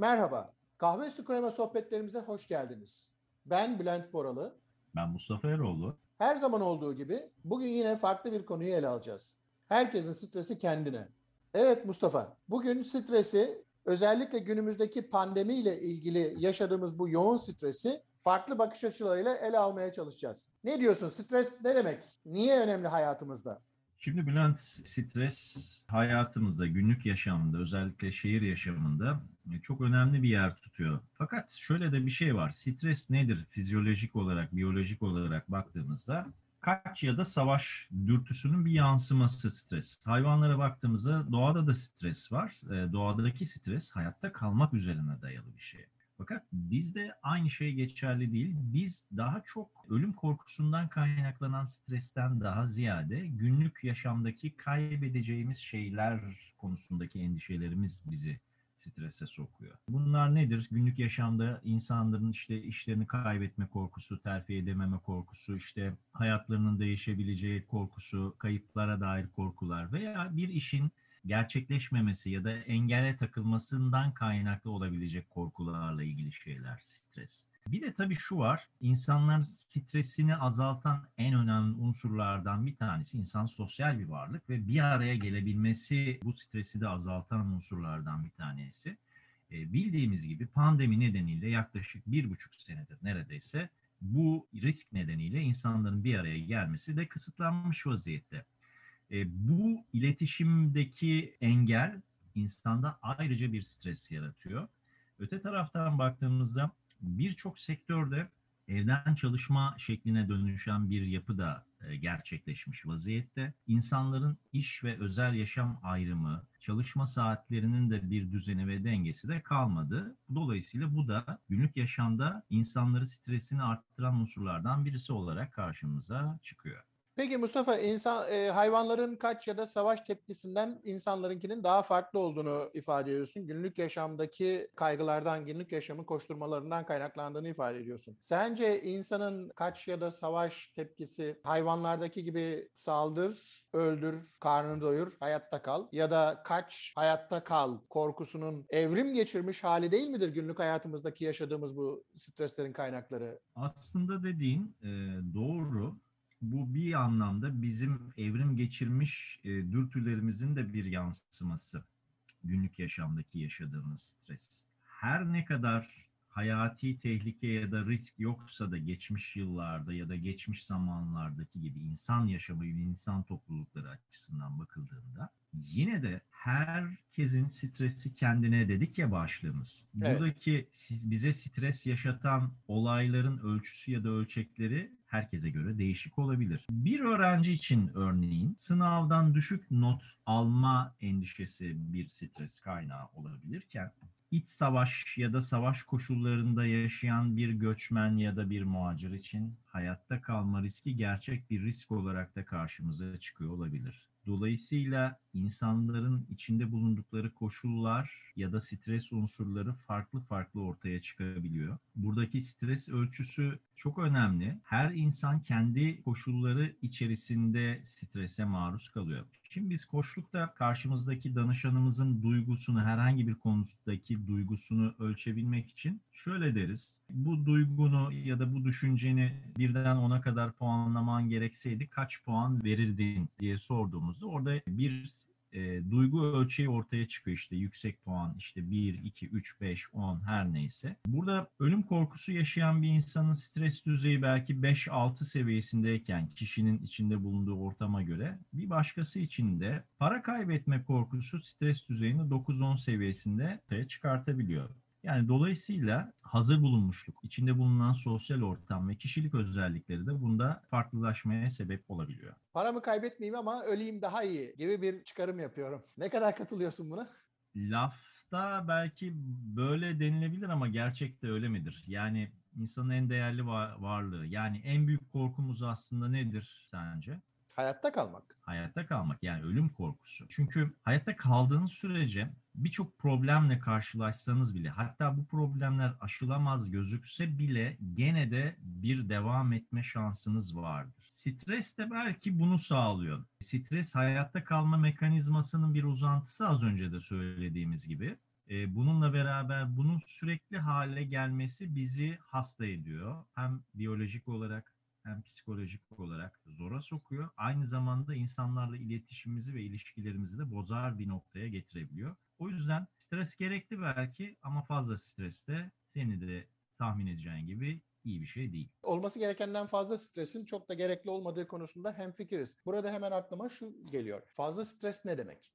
Merhaba, Kahve Üstü Krema sohbetlerimize hoş geldiniz. Ben Bülent Boralı. Ben Mustafa Eroğlu. Her zaman olduğu gibi bugün yine farklı bir konuyu ele alacağız. Herkesin stresi kendine. Evet Mustafa, bugün stresi özellikle günümüzdeki pandemiyle ilgili yaşadığımız bu yoğun stresi farklı bakış açılarıyla ele almaya çalışacağız. Ne diyorsun? Stres ne demek? Niye önemli hayatımızda? Şimdi Bülent, stres hayatımızda, günlük yaşamında, özellikle şehir yaşamında e, çok önemli bir yer tutuyor. Fakat şöyle de bir şey var. Stres nedir? Fizyolojik olarak, biyolojik olarak baktığımızda kaç ya da savaş dürtüsünün bir yansıması stres. Hayvanlara baktığımızda doğada da stres var. E, doğadaki stres hayatta kalmak üzerine dayalı bir şey. Fakat bizde aynı şey geçerli değil. Biz daha çok ölüm korkusundan kaynaklanan stresten daha ziyade günlük yaşamdaki kaybedeceğimiz şeyler konusundaki endişelerimiz bizi strese sokuyor. Bunlar nedir? Günlük yaşamda insanların işte işlerini kaybetme korkusu, terfi edememe korkusu, işte hayatlarının değişebileceği korkusu, kayıplara dair korkular veya bir işin gerçekleşmemesi ya da engele takılmasından kaynaklı olabilecek korkularla ilgili şeyler, stres. Bir de tabii şu var, insanlar stresini azaltan en önemli unsurlardan bir tanesi insan sosyal bir varlık ve bir araya gelebilmesi bu stresi de azaltan unsurlardan bir tanesi. E, bildiğimiz gibi pandemi nedeniyle yaklaşık bir buçuk senedir neredeyse bu risk nedeniyle insanların bir araya gelmesi de kısıtlanmış vaziyette. E, bu iletişimdeki engel insanda ayrıca bir stres yaratıyor. Öte taraftan baktığımızda birçok sektörde evden çalışma şekline dönüşen bir yapı da e, gerçekleşmiş vaziyette. İnsanların iş ve özel yaşam ayrımı, çalışma saatlerinin de bir düzeni ve dengesi de kalmadı. Dolayısıyla bu da günlük yaşamda insanları stresini arttıran unsurlardan birisi olarak karşımıza çıkıyor. Peki Mustafa, insan e, hayvanların kaç ya da savaş tepkisinden insanlarınkinin daha farklı olduğunu ifade ediyorsun. Günlük yaşamdaki kaygılardan, günlük yaşamın koşturmalarından kaynaklandığını ifade ediyorsun. Sence insanın kaç ya da savaş tepkisi hayvanlardaki gibi saldır, öldür, karnını doyur, hayatta kal ya da kaç, hayatta kal korkusunun evrim geçirmiş hali değil midir günlük hayatımızdaki yaşadığımız bu streslerin kaynakları? Aslında dediğin e, doğru bu bir anlamda bizim evrim geçirmiş e, dürtülerimizin de bir yansıması. Günlük yaşamdaki yaşadığımız stres. Her ne kadar hayati tehlike ya da risk yoksa da geçmiş yıllarda ya da geçmiş zamanlardaki gibi insan yaşamı ve insan toplulukları açısından bakıldığında yine de herkesin stresi kendine dedik ya başlığımız. Evet. Buradaki bize stres yaşatan olayların ölçüsü ya da ölçekleri herkese göre değişik olabilir. Bir öğrenci için örneğin sınavdan düşük not alma endişesi bir stres kaynağı olabilirken iç savaş ya da savaş koşullarında yaşayan bir göçmen ya da bir muhacir için hayatta kalma riski gerçek bir risk olarak da karşımıza çıkıyor olabilir. Dolayısıyla insanların içinde bulundukları koşullar ya da stres unsurları farklı farklı ortaya çıkabiliyor. Buradaki stres ölçüsü çok önemli. Her insan kendi koşulları içerisinde strese maruz kalıyor. Şimdi biz koşlukta karşımızdaki danışanımızın duygusunu, herhangi bir konudaki duygusunu ölçebilmek için şöyle deriz. Bu duygunu ya da bu düşünceni birden ona kadar puanlaman gerekseydi kaç puan verirdin diye sorduğumuzda orada bir e, duygu ölçeği ortaya çıkıyor işte yüksek puan işte 1, 2, 3, 5, 10 her neyse. Burada ölüm korkusu yaşayan bir insanın stres düzeyi belki 5-6 seviyesindeyken kişinin içinde bulunduğu ortama göre bir başkası için de para kaybetme korkusu stres düzeyini 9-10 seviyesinde ortaya çıkartabiliyor. Yani dolayısıyla hazır bulunmuşluk, içinde bulunan sosyal ortam ve kişilik özellikleri de bunda farklılaşmaya sebep olabiliyor. Paramı kaybetmeyeyim ama öleyim daha iyi gibi bir çıkarım yapıyorum. Ne kadar katılıyorsun buna? Lafta belki böyle denilebilir ama gerçekte öyle midir? Yani insanın en değerli varlığı. Yani en büyük korkumuz aslında nedir sence? Hayatta kalmak. Hayatta kalmak yani ölüm korkusu. Çünkü hayatta kaldığınız sürece birçok problemle karşılaşsanız bile hatta bu problemler aşılamaz gözükse bile gene de bir devam etme şansınız vardır. Stres de belki bunu sağlıyor. Stres hayatta kalma mekanizmasının bir uzantısı az önce de söylediğimiz gibi. E, bununla beraber bunun sürekli hale gelmesi bizi hasta ediyor. Hem biyolojik olarak hem psikolojik olarak zora sokuyor. Aynı zamanda insanlarla iletişimimizi ve ilişkilerimizi de bozar bir noktaya getirebiliyor. O yüzden stres gerekli belki ama fazla stres de seni de tahmin edeceğin gibi iyi bir şey değil. Olması gerekenden fazla stresin çok da gerekli olmadığı konusunda hemfikiriz. Burada hemen aklıma şu geliyor. Fazla stres ne demek?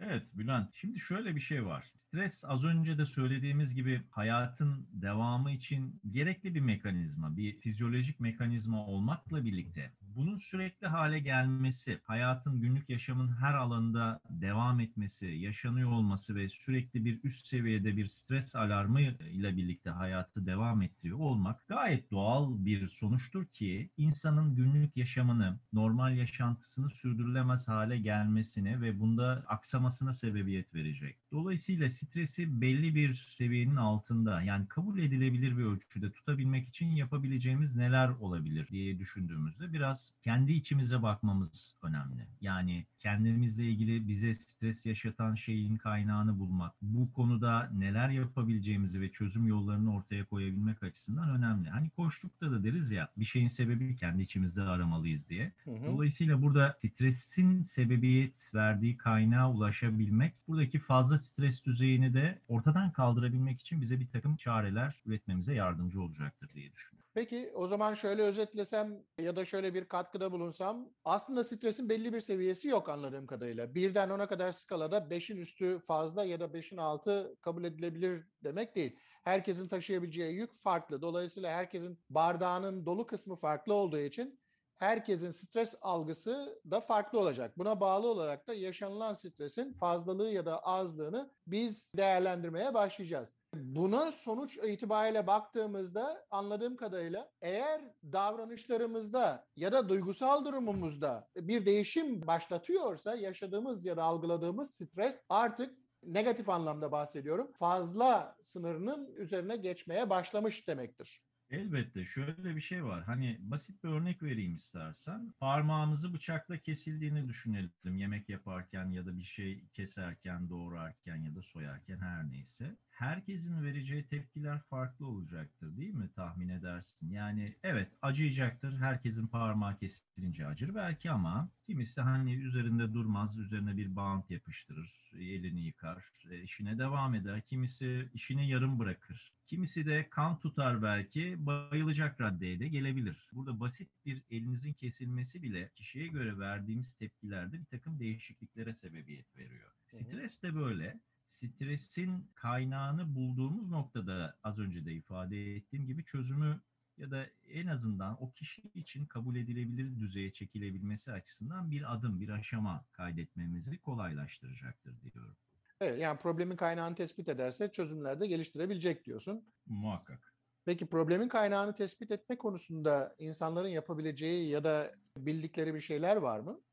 Evet Bülent. Şimdi şöyle bir şey var. Stres az önce de söylediğimiz gibi hayatın devamı için gerekli bir mekanizma, bir fizyolojik mekanizma olmakla birlikte bunun sürekli hale gelmesi, hayatın günlük yaşamın her alanında devam etmesi, yaşanıyor olması ve sürekli bir üst seviyede bir stres alarmı ile birlikte hayatı devam ettiriyor olmak gayet doğal bir sonuçtur ki insanın günlük yaşamını, normal yaşantısını sürdürülemez hale gelmesine ve bunda aksamasına sebebiyet verecek. Dolayısıyla stresi belli bir seviyenin altında yani kabul edilebilir bir ölçüde tutabilmek için yapabileceğimiz neler olabilir diye düşündüğümüzde biraz kendi içimize bakmamız önemli. Yani kendimizle ilgili bize stres yaşatan şeyin kaynağını bulmak, bu konuda neler yapabileceğimizi ve çözüm yollarını ortaya koyabilmek açısından önemli. Hani koştukta da deriz ya bir şeyin sebebi kendi içimizde aramalıyız diye. Dolayısıyla burada stresin sebebiyet verdiği kaynağa ulaşabilmek, buradaki fazla stres düzeyini de ortadan kaldırabilmek için bize bir takım çareler üretmemize yardımcı olacaktır diye düşünüyorum. Peki o zaman şöyle özetlesem ya da şöyle bir katkıda bulunsam aslında stresin belli bir seviyesi yok anladığım kadarıyla. Birden ona kadar skalada 5'in üstü fazla ya da 5'in altı kabul edilebilir demek değil. Herkesin taşıyabileceği yük farklı. Dolayısıyla herkesin bardağının dolu kısmı farklı olduğu için herkesin stres algısı da farklı olacak. Buna bağlı olarak da yaşanılan stresin fazlalığı ya da azlığını biz değerlendirmeye başlayacağız. Buna sonuç itibariyle baktığımızda anladığım kadarıyla eğer davranışlarımızda ya da duygusal durumumuzda bir değişim başlatıyorsa yaşadığımız ya da algıladığımız stres artık negatif anlamda bahsediyorum. Fazla sınırının üzerine geçmeye başlamış demektir. Elbette şöyle bir şey var. Hani basit bir örnek vereyim istersen. Parmağımızı bıçakla kesildiğini düşünelim. Yemek yaparken ya da bir şey keserken, doğrarken ya da soyarken her neyse. Herkesin vereceği tepkiler farklı olacaktır değil mi? Tahmin edersin. Yani evet acıyacaktır. Herkesin parmağı kesilince acır belki ama kimisi hani üzerinde durmaz, üzerine bir bant yapıştırır, elini yıkar, e, işine devam eder. Kimisi işini yarım bırakır. Kimisi de kan tutar belki, bayılacak raddeye de gelebilir. Burada basit bir elinizin kesilmesi bile kişiye göre verdiğimiz tepkilerde bir takım değişikliklere sebebiyet veriyor. Hı. Stres de böyle. Stresin kaynağını bulduğumuz noktada az önce de ifade ettiğim gibi çözümü ya da en azından o kişi için kabul edilebilir düzeye çekilebilmesi açısından bir adım, bir aşama kaydetmemizi kolaylaştıracaktır diyorum. Evet, yani problemin kaynağını tespit ederse çözümler de geliştirebilecek diyorsun. Muhakkak. Peki problemin kaynağını tespit etme konusunda insanların yapabileceği ya da bildikleri bir şeyler var mı?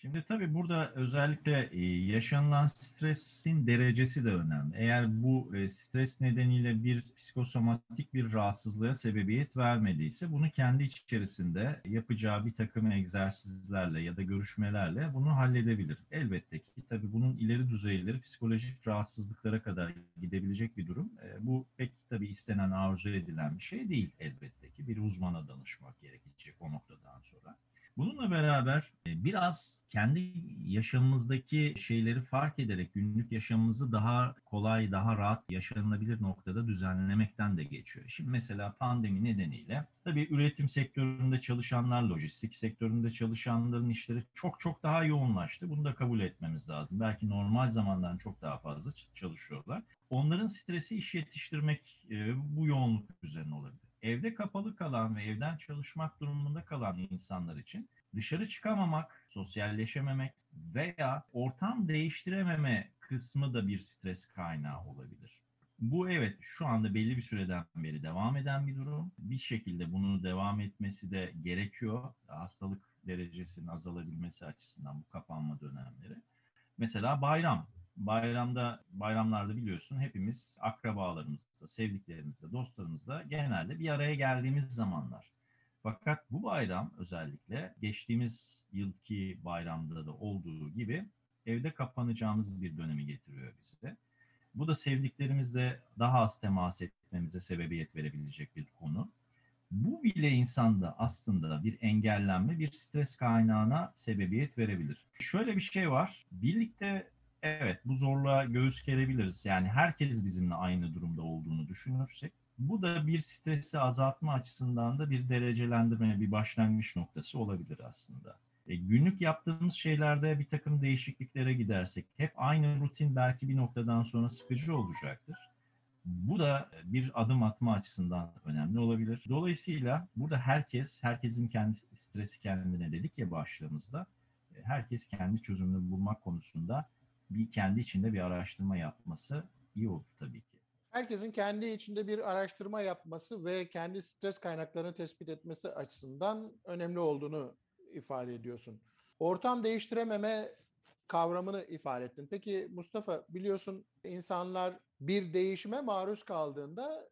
Şimdi tabii burada özellikle e, yaşanılan stresin derecesi de önemli. Eğer bu e, stres nedeniyle bir psikosomatik bir rahatsızlığa sebebiyet vermediyse bunu kendi içerisinde yapacağı bir takım egzersizlerle ya da görüşmelerle bunu halledebilir. Elbette ki tabii bunun ileri düzeyleri psikolojik rahatsızlıklara kadar gidebilecek bir durum. E, Bu pek tabii istenen, arzu edilen bir şey değil elbette ki. Bir uzmana danışmak gerekecek o noktadan sonra. Bununla beraber biraz kendi yaşamımızdaki şeyleri fark ederek günlük yaşamımızı daha kolay, daha rahat yaşanılabilir noktada düzenlemekten de geçiyor. Şimdi mesela pandemi nedeniyle tabii üretim sektöründe çalışanlar, lojistik sektöründe çalışanların işleri çok çok daha yoğunlaştı. Bunu da kabul etmemiz lazım. Belki normal zamandan çok daha fazla çalışıyorlar. Onların stresi iş yetiştirmek e, bu yoğunluk üzerine olabilir. Evde kapalı kalan ve evden çalışmak durumunda kalan insanlar için dışarı çıkamamak, sosyalleşememek veya ortam değiştirememe kısmı da bir stres kaynağı olabilir. Bu evet şu anda belli bir süreden beri devam eden bir durum. Bir şekilde bunun devam etmesi de gerekiyor. Hastalık derecesinin azalabilmesi açısından bu kapanma dönemleri. Mesela bayram. Bayramda, bayramlarda biliyorsun hepimiz akrabalarımızla, sevdiklerimizle, dostlarımızla genelde bir araya geldiğimiz zamanlar. Fakat bu bayram özellikle geçtiğimiz yılki bayramda da olduğu gibi evde kapanacağımız bir dönemi getiriyor bize. Bu da sevdiklerimizle daha az temas etmemize sebebiyet verebilecek bir konu. Bu bile insanda aslında bir engellenme, bir stres kaynağına sebebiyet verebilir. Şöyle bir şey var. Birlikte evet bu zorluğa göğüs gerebiliriz. Yani herkes bizimle aynı durumda olduğunu düşünürsek bu da bir stresi azaltma açısından da bir derecelendirme, bir başlangıç noktası olabilir aslında. E, günlük yaptığımız şeylerde bir takım değişikliklere gidersek hep aynı rutin belki bir noktadan sonra sıkıcı olacaktır. Bu da bir adım atma açısından önemli olabilir. Dolayısıyla burada herkes, herkesin kendi stresi kendine dedik ya başlığımızda, e, herkes kendi çözümünü bulmak konusunda bir kendi içinde bir araştırma yapması iyi olur tabii ki. Herkesin kendi içinde bir araştırma yapması ve kendi stres kaynaklarını tespit etmesi açısından önemli olduğunu ifade ediyorsun. Ortam değiştirememe kavramını ifade ettin. Peki Mustafa biliyorsun insanlar bir değişime maruz kaldığında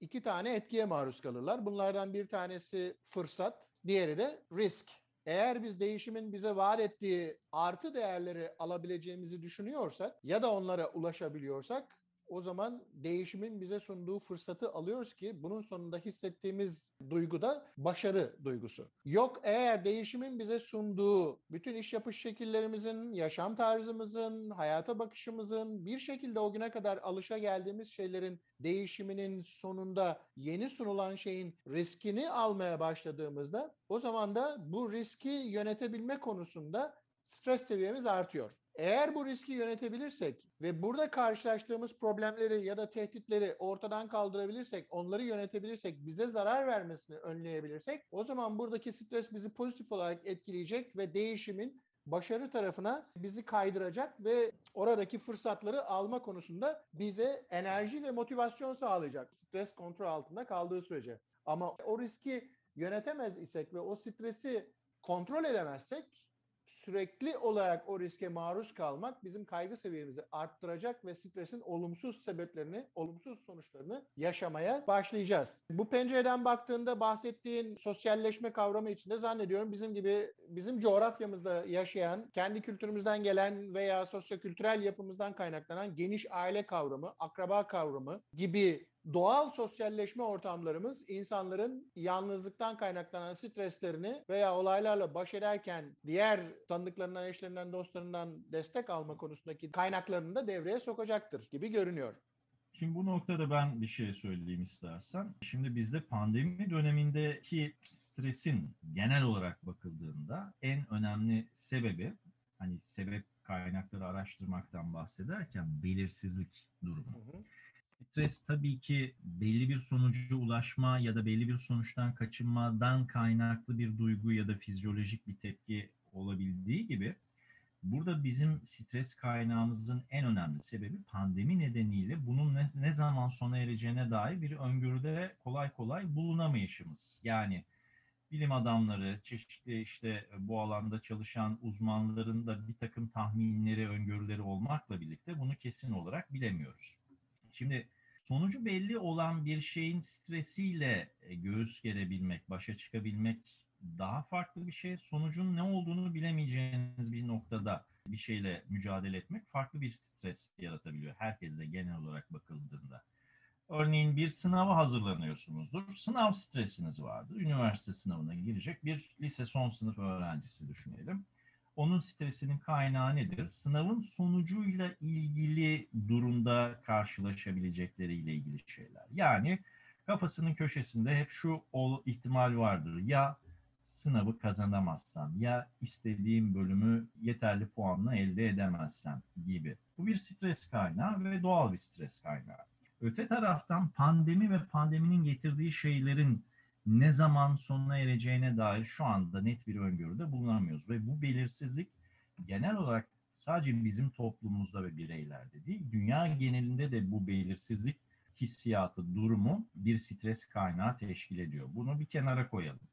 iki tane etkiye maruz kalırlar. Bunlardan bir tanesi fırsat, diğeri de risk. Eğer biz değişimin bize vaat ettiği artı değerleri alabileceğimizi düşünüyorsak ya da onlara ulaşabiliyorsak o zaman değişimin bize sunduğu fırsatı alıyoruz ki bunun sonunda hissettiğimiz duygu da başarı duygusu. Yok eğer değişimin bize sunduğu bütün iş yapış şekillerimizin, yaşam tarzımızın, hayata bakışımızın bir şekilde o güne kadar alışa geldiğimiz şeylerin değişiminin sonunda yeni sunulan şeyin riskini almaya başladığımızda o zaman da bu riski yönetebilme konusunda stres seviyemiz artıyor. Eğer bu riski yönetebilirsek ve burada karşılaştığımız problemleri ya da tehditleri ortadan kaldırabilirsek, onları yönetebilirsek, bize zarar vermesini önleyebilirsek o zaman buradaki stres bizi pozitif olarak etkileyecek ve değişimin başarı tarafına bizi kaydıracak ve oradaki fırsatları alma konusunda bize enerji ve motivasyon sağlayacak. Stres kontrol altında kaldığı sürece. Ama o riski yönetemez isek ve o stresi kontrol edemezsek sürekli olarak o riske maruz kalmak bizim kaygı seviyemizi arttıracak ve stresin olumsuz sebeplerini, olumsuz sonuçlarını yaşamaya başlayacağız. Bu pencereden baktığında bahsettiğin sosyalleşme kavramı içinde zannediyorum bizim gibi bizim coğrafyamızda yaşayan, kendi kültürümüzden gelen veya sosyokültürel yapımızdan kaynaklanan geniş aile kavramı, akraba kavramı gibi doğal sosyalleşme ortamlarımız insanların yalnızlıktan kaynaklanan streslerini veya olaylarla baş ederken diğer tanıdıklarından, eşlerinden, dostlarından destek alma konusundaki kaynaklarını da devreye sokacaktır gibi görünüyor. Şimdi bu noktada ben bir şey söyleyeyim istersen. Şimdi bizde pandemi dönemindeki stresin genel olarak bakıldığında en önemli sebebi hani sebep kaynakları araştırmaktan bahsederken belirsizlik durumu. Hı hı. Stres tabii ki belli bir sonuca ulaşma ya da belli bir sonuçtan kaçınmadan kaynaklı bir duygu ya da fizyolojik bir tepki olabildiği gibi burada bizim stres kaynağımızın en önemli sebebi pandemi nedeniyle bunun ne, ne zaman sona ereceğine dair bir öngörüde kolay kolay bulunamayışımız. Yani bilim adamları, çeşitli işte bu alanda çalışan uzmanların da bir takım tahminleri, öngörüleri olmakla birlikte bunu kesin olarak bilemiyoruz. Şimdi sonucu belli olan bir şeyin stresiyle e, göğüs gerebilmek, başa çıkabilmek daha farklı bir şey. Sonucun ne olduğunu bilemeyeceğiniz bir noktada bir şeyle mücadele etmek farklı bir stres yaratabiliyor. Herkeste genel olarak bakıldığında. Örneğin bir sınava hazırlanıyorsunuzdur. Sınav stresiniz vardır. Üniversite sınavına girecek bir lise son sınıf öğrencisi düşünelim onun stresinin kaynağı nedir? Sınavın sonucuyla ilgili durumda karşılaşabilecekleriyle ilgili şeyler. Yani kafasının köşesinde hep şu ihtimal vardır. Ya sınavı kazanamazsam ya istediğim bölümü yeterli puanla elde edemezsem gibi. Bu bir stres kaynağı ve doğal bir stres kaynağı. Öte taraftan pandemi ve pandeminin getirdiği şeylerin ne zaman sonuna ereceğine dair şu anda net bir öngörüde bulunamıyoruz. Ve bu belirsizlik genel olarak sadece bizim toplumumuzda ve bireylerde değil, dünya genelinde de bu belirsizlik hissiyatı, durumu bir stres kaynağı teşkil ediyor. Bunu bir kenara koyalım.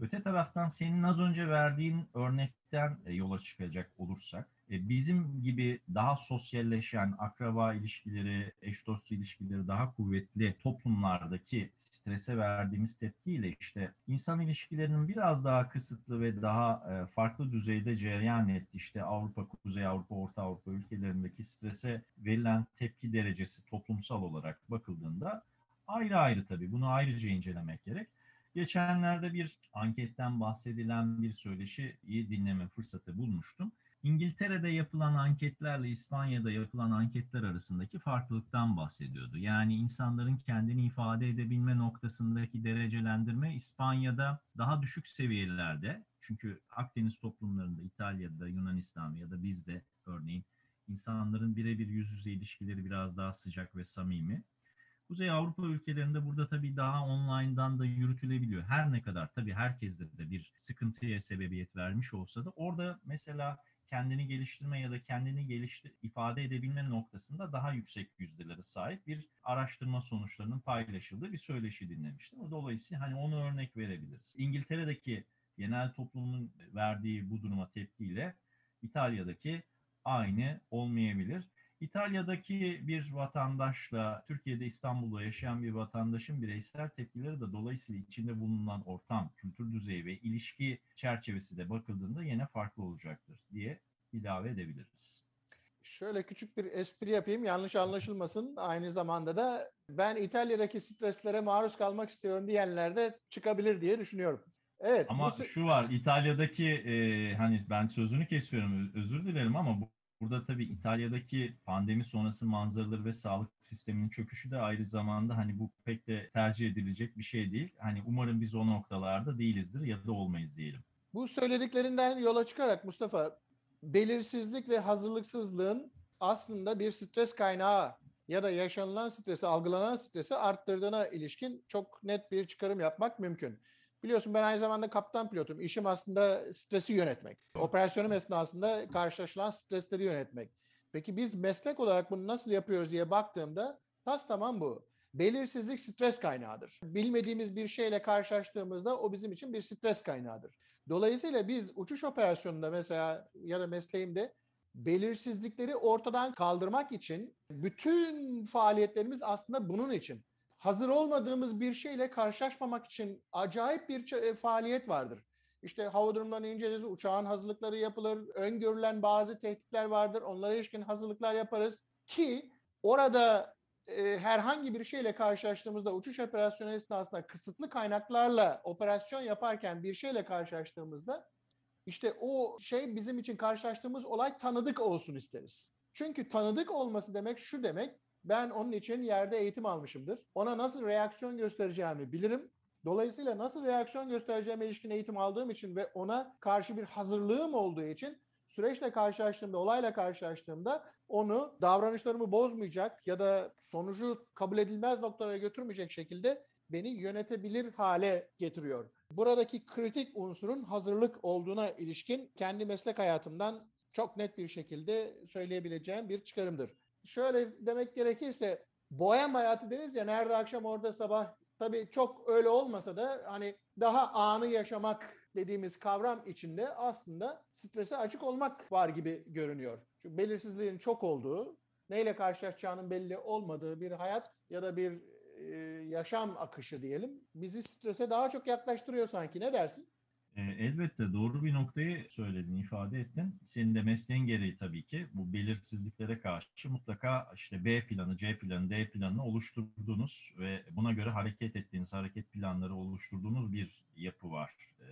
Öte taraftan senin az önce verdiğin örnekten yola çıkacak olursak, e, bizim gibi daha sosyalleşen, akraba ilişkileri, eş dost ilişkileri daha kuvvetli toplumlardaki strese verdiğimiz tepkiyle işte insan ilişkilerinin biraz daha kısıtlı ve daha e, farklı düzeyde cereyan etti. İşte Avrupa, Kuzey Avrupa, Orta Avrupa ülkelerindeki strese verilen tepki derecesi toplumsal olarak bakıldığında ayrı ayrı tabii. Bunu ayrıca incelemek gerek. Geçenlerde bir anketten bahsedilen bir söyleşiyi dinleme fırsatı bulmuştum. İngiltere'de yapılan anketlerle İspanya'da yapılan anketler arasındaki farklılıktan bahsediyordu. Yani insanların kendini ifade edebilme noktasındaki derecelendirme İspanya'da daha düşük seviyelerde. Çünkü Akdeniz toplumlarında İtalya'da, Yunanistan ya da bizde örneğin insanların birebir yüz yüze ilişkileri biraz daha sıcak ve samimi. Kuzey Avrupa ülkelerinde burada tabii daha online'dan da yürütülebiliyor. Her ne kadar tabii herkeste de bir sıkıntıya sebebiyet vermiş olsa da orada mesela kendini geliştirme ya da kendini geliştir ifade edebilme noktasında daha yüksek yüzdelere sahip bir araştırma sonuçlarının paylaşıldığı bir söyleşi dinlemiştim. Dolayısıyla hani onu örnek verebiliriz. İngiltere'deki genel toplumun verdiği bu duruma tepkiyle İtalya'daki aynı olmayabilir. İtalya'daki bir vatandaşla Türkiye'de İstanbul'da yaşayan bir vatandaşın bireysel tepkileri de dolayısıyla içinde bulunan ortam, kültür düzeyi ve ilişki çerçevesi de bakıldığında yine farklı olacaktır diye ilave edebiliriz. Şöyle küçük bir espri yapayım yanlış anlaşılmasın. Aynı zamanda da ben İtalya'daki streslere maruz kalmak istiyorum diyenler de çıkabilir diye düşünüyorum. Evet. Ama bu... şu var İtalya'daki e, hani ben sözünü kesiyorum özür dilerim ama bu Burada tabii İtalya'daki pandemi sonrası manzaraları ve sağlık sisteminin çöküşü de ayrı zamanda hani bu pek de tercih edilecek bir şey değil. Hani umarım biz o noktalarda değilizdir ya da olmayız diyelim. Bu söylediklerinden yola çıkarak Mustafa, belirsizlik ve hazırlıksızlığın aslında bir stres kaynağı ya da yaşanılan stresi, algılanan stresi arttırdığına ilişkin çok net bir çıkarım yapmak mümkün. Biliyorsun ben aynı zamanda kaptan pilotum. İşim aslında stresi yönetmek. Operasyonum esnasında karşılaşılan stresleri yönetmek. Peki biz meslek olarak bunu nasıl yapıyoruz diye baktığımda tas tamam bu. Belirsizlik stres kaynağıdır. Bilmediğimiz bir şeyle karşılaştığımızda o bizim için bir stres kaynağıdır. Dolayısıyla biz uçuş operasyonunda mesela ya da mesleğimde belirsizlikleri ortadan kaldırmak için bütün faaliyetlerimiz aslında bunun için hazır olmadığımız bir şeyle karşılaşmamak için acayip bir e, faaliyet vardır. İşte hava durumlarını inceleriz, uçağın hazırlıkları yapılır, öngörülen bazı tehditler vardır, onlara ilişkin hazırlıklar yaparız ki orada e, herhangi bir şeyle karşılaştığımızda uçuş operasyonu esnasında kısıtlı kaynaklarla operasyon yaparken bir şeyle karşılaştığımızda işte o şey bizim için karşılaştığımız olay tanıdık olsun isteriz. Çünkü tanıdık olması demek şu demek ben onun için yerde eğitim almışımdır. Ona nasıl reaksiyon göstereceğimi bilirim. Dolayısıyla nasıl reaksiyon göstereceğime ilişkin eğitim aldığım için ve ona karşı bir hazırlığım olduğu için süreçle karşılaştığımda, olayla karşılaştığımda onu davranışlarımı bozmayacak ya da sonucu kabul edilmez noktalara götürmeyecek şekilde beni yönetebilir hale getiriyor. Buradaki kritik unsurun hazırlık olduğuna ilişkin kendi meslek hayatımdan çok net bir şekilde söyleyebileceğim bir çıkarımdır şöyle demek gerekirse bohem hayatı deriz ya nerede akşam orada sabah tabii çok öyle olmasa da hani daha anı yaşamak dediğimiz kavram içinde aslında strese açık olmak var gibi görünüyor. Çünkü belirsizliğin çok olduğu, neyle karşılaşacağının belli olmadığı bir hayat ya da bir e, yaşam akışı diyelim bizi strese daha çok yaklaştırıyor sanki. Ne dersin? E, elbette doğru bir noktayı söyledin, ifade ettin. Senin de mesleğin gereği tabii ki bu belirsizliklere karşı mutlaka işte B planı, C planı, D planını oluşturduğunuz ve buna göre hareket ettiğiniz, hareket planları oluşturduğunuz bir yapı var. E,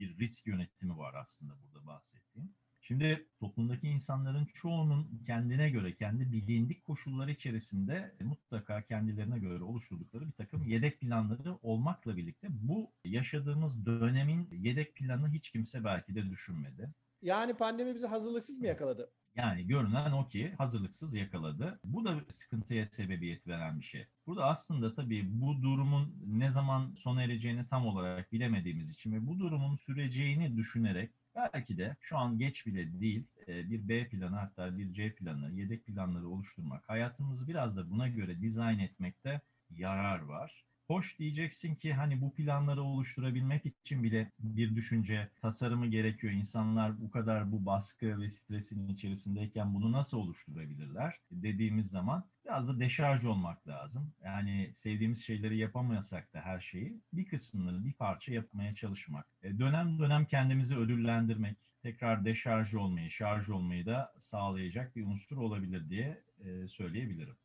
bir risk yönetimi var aslında burada bahsettiğim. Şimdi toplumdaki insanların çoğunun kendine göre, kendi bilindik koşulları içerisinde mutlaka kendilerine göre oluşturdukları bir takım yedek planları olmakla birlikte bu yaşadığımız dönemin yedek planını hiç kimse belki de düşünmedi. Yani pandemi bizi hazırlıksız mı yakaladı? Yani görünen o ki hazırlıksız yakaladı. Bu da sıkıntıya sebebiyet veren bir şey. Burada aslında tabii bu durumun ne zaman sona ereceğini tam olarak bilemediğimiz için ve bu durumun süreceğini düşünerek belki de şu an geç bile değil e, bir B planı hatta bir C planı, yedek planları oluşturmak, hayatımızı biraz da buna göre dizayn etmekte yarar var. Hoş diyeceksin ki hani bu planları oluşturabilmek için bile bir düşünce, tasarımı gerekiyor. İnsanlar bu kadar bu baskı ve stresin içerisindeyken bunu nasıl oluşturabilirler dediğimiz zaman biraz da deşarj olmak lazım. Yani sevdiğimiz şeyleri yapamayasak da her şeyi bir kısmını bir parça yapmaya çalışmak. E, dönem dönem kendimizi ödüllendirmek, tekrar deşarj olmayı, şarj olmayı da sağlayacak bir unsur olabilir diye e, söyleyebilirim.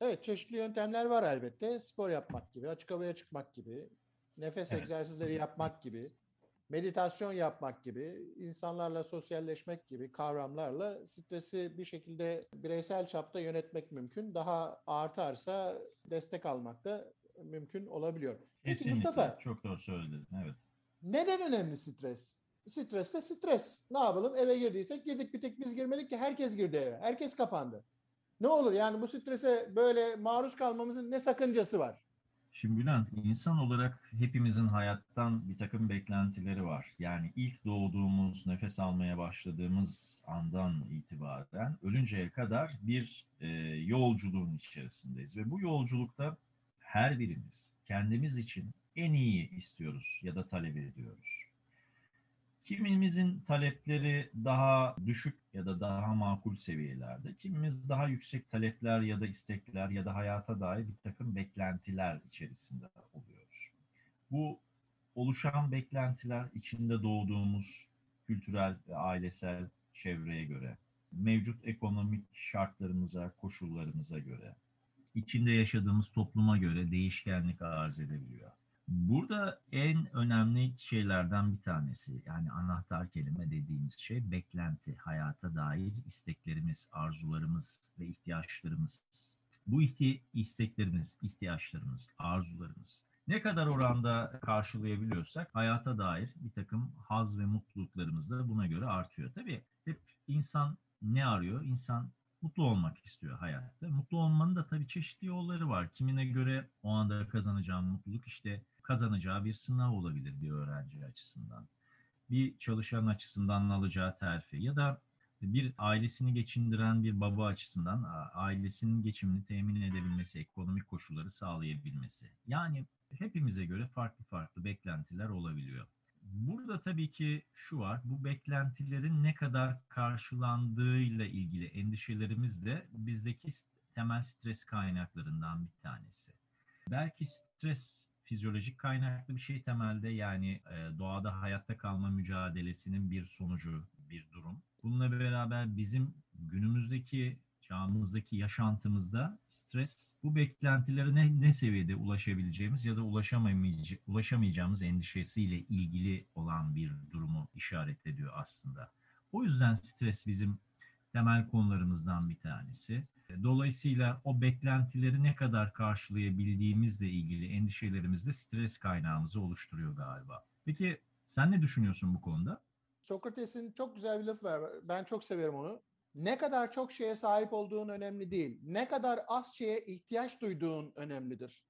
Evet, çeşitli yöntemler var elbette. Spor yapmak gibi, açık havaya çıkmak gibi, nefes Evet. egzersizleri yapmak gibi, meditasyon yapmak gibi, insanlarla sosyalleşmek gibi kavramlarla stresi bir şekilde bireysel çapta yönetmek mümkün. Daha artarsa destek almak da mümkün olabiliyor. Peki Kesinlikle. Mustafa, Çok doğru söyledin. Evet. neden önemli stres? Stresse stres. Ne yapalım? Eve girdiysek girdik bir tek biz girmedik ki herkes girdi eve. Herkes kapandı. Ne olur yani bu strese böyle maruz kalmamızın ne sakıncası var? Şimdi Bülent, insan olarak hepimizin hayattan bir takım beklentileri var. Yani ilk doğduğumuz, nefes almaya başladığımız andan itibaren ölünceye kadar bir e, yolculuğun içerisindeyiz. Ve bu yolculukta her birimiz kendimiz için en iyi istiyoruz ya da talep ediyoruz. Kimimizin talepleri daha düşük ya da daha makul seviyelerde, kimimiz daha yüksek talepler ya da istekler ya da hayata dair bir takım beklentiler içerisinde oluyoruz. Bu oluşan beklentiler içinde doğduğumuz kültürel ve ailesel çevreye göre, mevcut ekonomik şartlarımıza, koşullarımıza göre, içinde yaşadığımız topluma göre değişkenlik arz edebiliyor. Burada en önemli şeylerden bir tanesi yani anahtar kelime dediğimiz şey beklenti, hayata dair isteklerimiz, arzularımız ve ihtiyaçlarımız. Bu ihti isteklerimiz, ihtiyaçlarımız, arzularımız ne kadar oranda karşılayabiliyorsak hayata dair bir takım haz ve mutluluklarımız da buna göre artıyor. Tabii hep insan ne arıyor? İnsan mutlu olmak istiyor hayatta. Mutlu olmanın da tabii çeşitli yolları var. Kimine göre o anda kazanacağı mutluluk işte kazanacağı bir sınav olabilir bir öğrenci açısından. Bir çalışan açısından alacağı terfi ya da bir ailesini geçindiren bir baba açısından ailesinin geçimini temin edebilmesi, ekonomik koşulları sağlayabilmesi. Yani hepimize göre farklı farklı beklentiler olabiliyor. Burada tabii ki şu var, bu beklentilerin ne kadar karşılandığıyla ilgili endişelerimiz de bizdeki temel stres kaynaklarından bir tanesi. Belki stres fizyolojik kaynaklı bir şey temelde yani doğada hayatta kalma mücadelesinin bir sonucu, bir durum. Bununla beraber bizim günümüzdeki çağımızdaki yaşantımızda stres bu beklentilere ne, ne seviyede ulaşabileceğimiz ya da ulaşamayacağımız endişesiyle ilgili olan bir durumu işaret ediyor aslında. O yüzden stres bizim temel konularımızdan bir tanesi. Dolayısıyla o beklentileri ne kadar karşılayabildiğimizle ilgili endişelerimiz de stres kaynağımızı oluşturuyor galiba. Peki sen ne düşünüyorsun bu konuda? Sokrates'in çok güzel bir lafı var. Ben çok severim onu. Ne kadar çok şeye sahip olduğun önemli değil. Ne kadar az şeye ihtiyaç duyduğun önemlidir.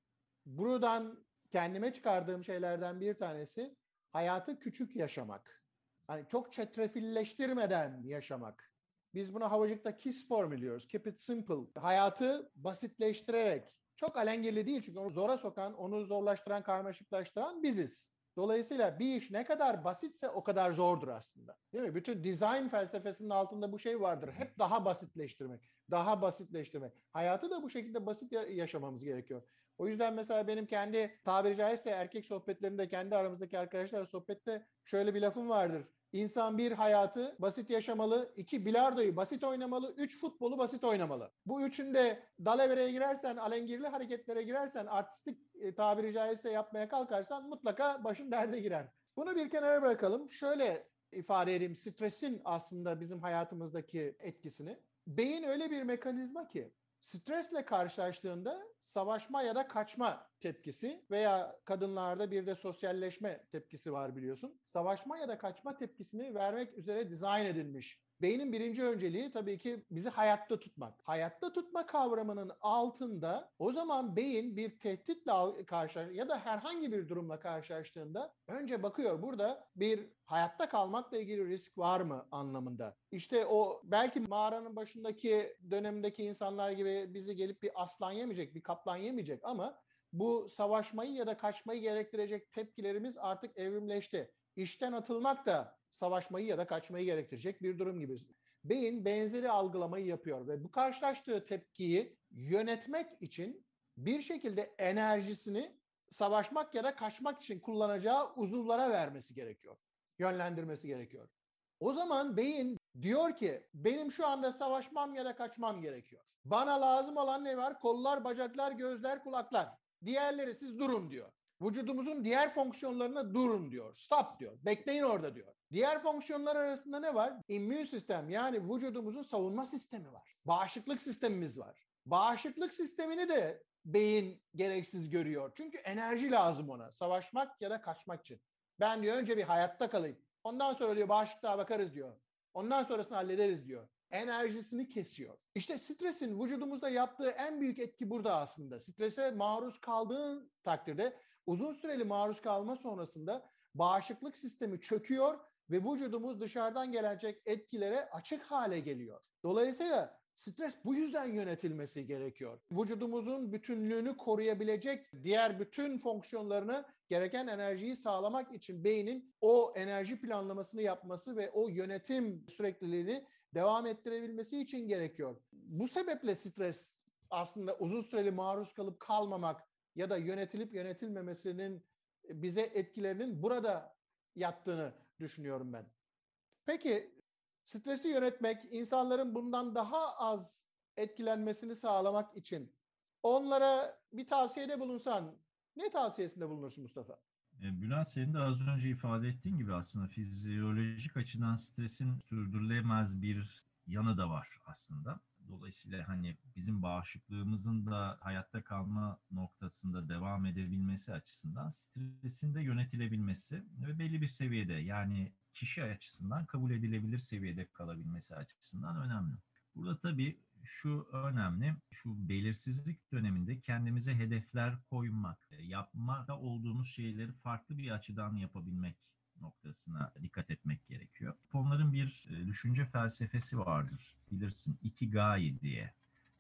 Buradan kendime çıkardığım şeylerden bir tanesi hayatı küçük yaşamak. Hani çok çetrefilleştirmeden yaşamak. Biz buna havacıkta KISS formülüyoruz. Keep it simple. Hayatı basitleştirerek. Çok alengirli değil çünkü onu zora sokan, onu zorlaştıran, karmaşıklaştıran biziz. Dolayısıyla bir iş ne kadar basitse o kadar zordur aslında. Değil mi? Bütün design felsefesinin altında bu şey vardır. Hep daha basitleştirmek, daha basitleştirmek. Hayatı da bu şekilde basit yaşamamız gerekiyor. O yüzden mesela benim kendi tabiri caizse erkek sohbetlerimde, kendi aramızdaki arkadaşlar sohbette şöyle bir lafım vardır. İnsan bir hayatı basit yaşamalı, iki bilardoyu basit oynamalı, üç futbolu basit oynamalı. Bu üçünde dalavereye girersen, alengirli hareketlere girersen, artistik e, tabiri caizse yapmaya kalkarsan mutlaka başın derde girer. Bunu bir kenara bırakalım. Şöyle ifade edeyim stresin aslında bizim hayatımızdaki etkisini. Beyin öyle bir mekanizma ki stresle karşılaştığında savaşma ya da kaçma tepkisi veya kadınlarda bir de sosyalleşme tepkisi var biliyorsun. Savaşma ya da kaçma tepkisini vermek üzere dizayn edilmiş. Beynin birinci önceliği tabii ki bizi hayatta tutmak. Hayatta tutma kavramının altında o zaman beyin bir tehditle karşı ya da herhangi bir durumla karşılaştığında önce bakıyor burada bir hayatta kalmakla ilgili risk var mı anlamında. İşte o belki mağaranın başındaki dönemdeki insanlar gibi bizi gelip bir aslan yemeyecek, bir kaplan yemeyecek ama bu savaşmayı ya da kaçmayı gerektirecek tepkilerimiz artık evrimleşti. İşten atılmak da savaşmayı ya da kaçmayı gerektirecek bir durum gibi. Beyin benzeri algılamayı yapıyor ve bu karşılaştığı tepkiyi yönetmek için bir şekilde enerjisini savaşmak ya da kaçmak için kullanacağı uzuvlara vermesi gerekiyor. Yönlendirmesi gerekiyor. O zaman beyin diyor ki benim şu anda savaşmam ya da kaçmam gerekiyor. Bana lazım olan ne var? Kollar, bacaklar, gözler, kulaklar. Diğerleri siz durun diyor. Vücudumuzun diğer fonksiyonlarına durun diyor. Stop diyor. Bekleyin orada diyor. Diğer fonksiyonlar arasında ne var? İmmün sistem yani vücudumuzun savunma sistemi var. Bağışıklık sistemimiz var. Bağışıklık sistemini de beyin gereksiz görüyor. Çünkü enerji lazım ona. Savaşmak ya da kaçmak için. Ben diyor önce bir hayatta kalayım. Ondan sonra diyor bağışıklığa bakarız diyor. Ondan sonrasını hallederiz diyor. Enerjisini kesiyor. İşte stresin vücudumuzda yaptığı en büyük etki burada aslında. Strese maruz kaldığın takdirde uzun süreli maruz kalma sonrasında bağışıklık sistemi çöküyor ve vücudumuz dışarıdan gelecek etkilere açık hale geliyor. Dolayısıyla stres bu yüzden yönetilmesi gerekiyor. Vücudumuzun bütünlüğünü koruyabilecek diğer bütün fonksiyonlarını gereken enerjiyi sağlamak için beynin o enerji planlamasını yapması ve o yönetim sürekliliğini devam ettirebilmesi için gerekiyor. Bu sebeple stres aslında uzun süreli maruz kalıp kalmamak ya da yönetilip yönetilmemesinin bize etkilerinin burada yattığını düşünüyorum ben. Peki stresi yönetmek, insanların bundan daha az etkilenmesini sağlamak için onlara bir tavsiyede bulunsan ne tavsiyesinde bulunursun Mustafa? E, Bülent senin de az önce ifade ettiğin gibi aslında fizyolojik açıdan stresin sürdürülemez bir yanı da var aslında. Dolayısıyla hani bizim bağışıklığımızın da hayatta kalma noktasında devam edebilmesi açısından stresin de yönetilebilmesi ve belli bir seviyede yani kişi açısından kabul edilebilir seviyede kalabilmesi açısından önemli. Burada tabii şu önemli, şu belirsizlik döneminde kendimize hedefler koymak, yapmakta olduğumuz şeyleri farklı bir açıdan yapabilmek noktasına dikkat etmek gerekiyor. Onların bir düşünce felsefesi vardır. Bilirsin Ikigai diye.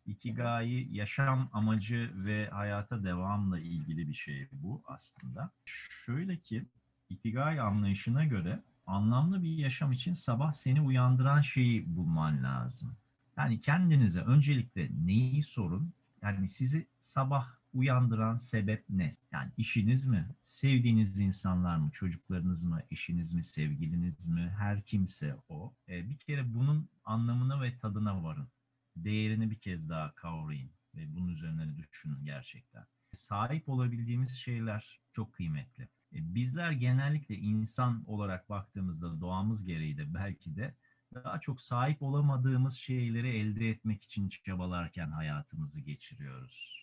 Ikigai yaşam amacı ve hayata devamla ilgili bir şey bu aslında. Şöyle ki Ikigai anlayışına göre anlamlı bir yaşam için sabah seni uyandıran şeyi bulman lazım. Yani kendinize öncelikle neyi sorun? Yani sizi sabah uyandıran sebep ne? Yani işiniz mi? Sevdiğiniz insanlar mı? Çocuklarınız mı? Eşiniz mi? Sevgiliniz mi? Her kimse o. Ee, bir kere bunun anlamına ve tadına varın. Değerini bir kez daha kavrayın ve bunun üzerine düşünün gerçekten. Sahip olabildiğimiz şeyler çok kıymetli. Ee, bizler genellikle insan olarak baktığımızda doğamız gereği de belki de daha çok sahip olamadığımız şeyleri elde etmek için çabalarken hayatımızı geçiriyoruz.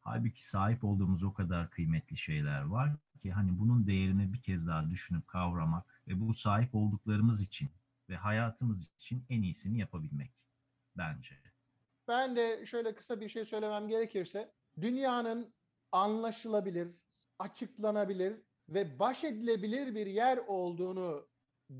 Halbuki sahip olduğumuz o kadar kıymetli şeyler var ki hani bunun değerini bir kez daha düşünüp kavramak ve bu sahip olduklarımız için ve hayatımız için en iyisini yapabilmek bence. Ben de şöyle kısa bir şey söylemem gerekirse dünyanın anlaşılabilir, açıklanabilir ve baş edilebilir bir yer olduğunu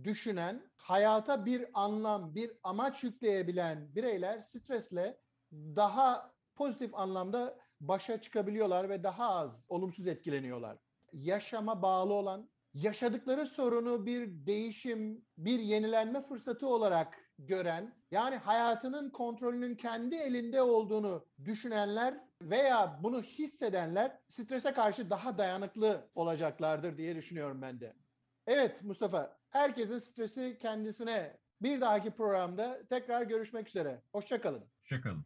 düşünen, hayata bir anlam, bir amaç yükleyebilen bireyler stresle daha pozitif anlamda başa çıkabiliyorlar ve daha az olumsuz etkileniyorlar. Yaşama bağlı olan, yaşadıkları sorunu bir değişim, bir yenilenme fırsatı olarak gören, yani hayatının kontrolünün kendi elinde olduğunu düşünenler veya bunu hissedenler strese karşı daha dayanıklı olacaklardır diye düşünüyorum ben de. Evet Mustafa, herkesin stresi kendisine. Bir dahaki programda tekrar görüşmek üzere. Hoşçakalın. Hoşçakalın.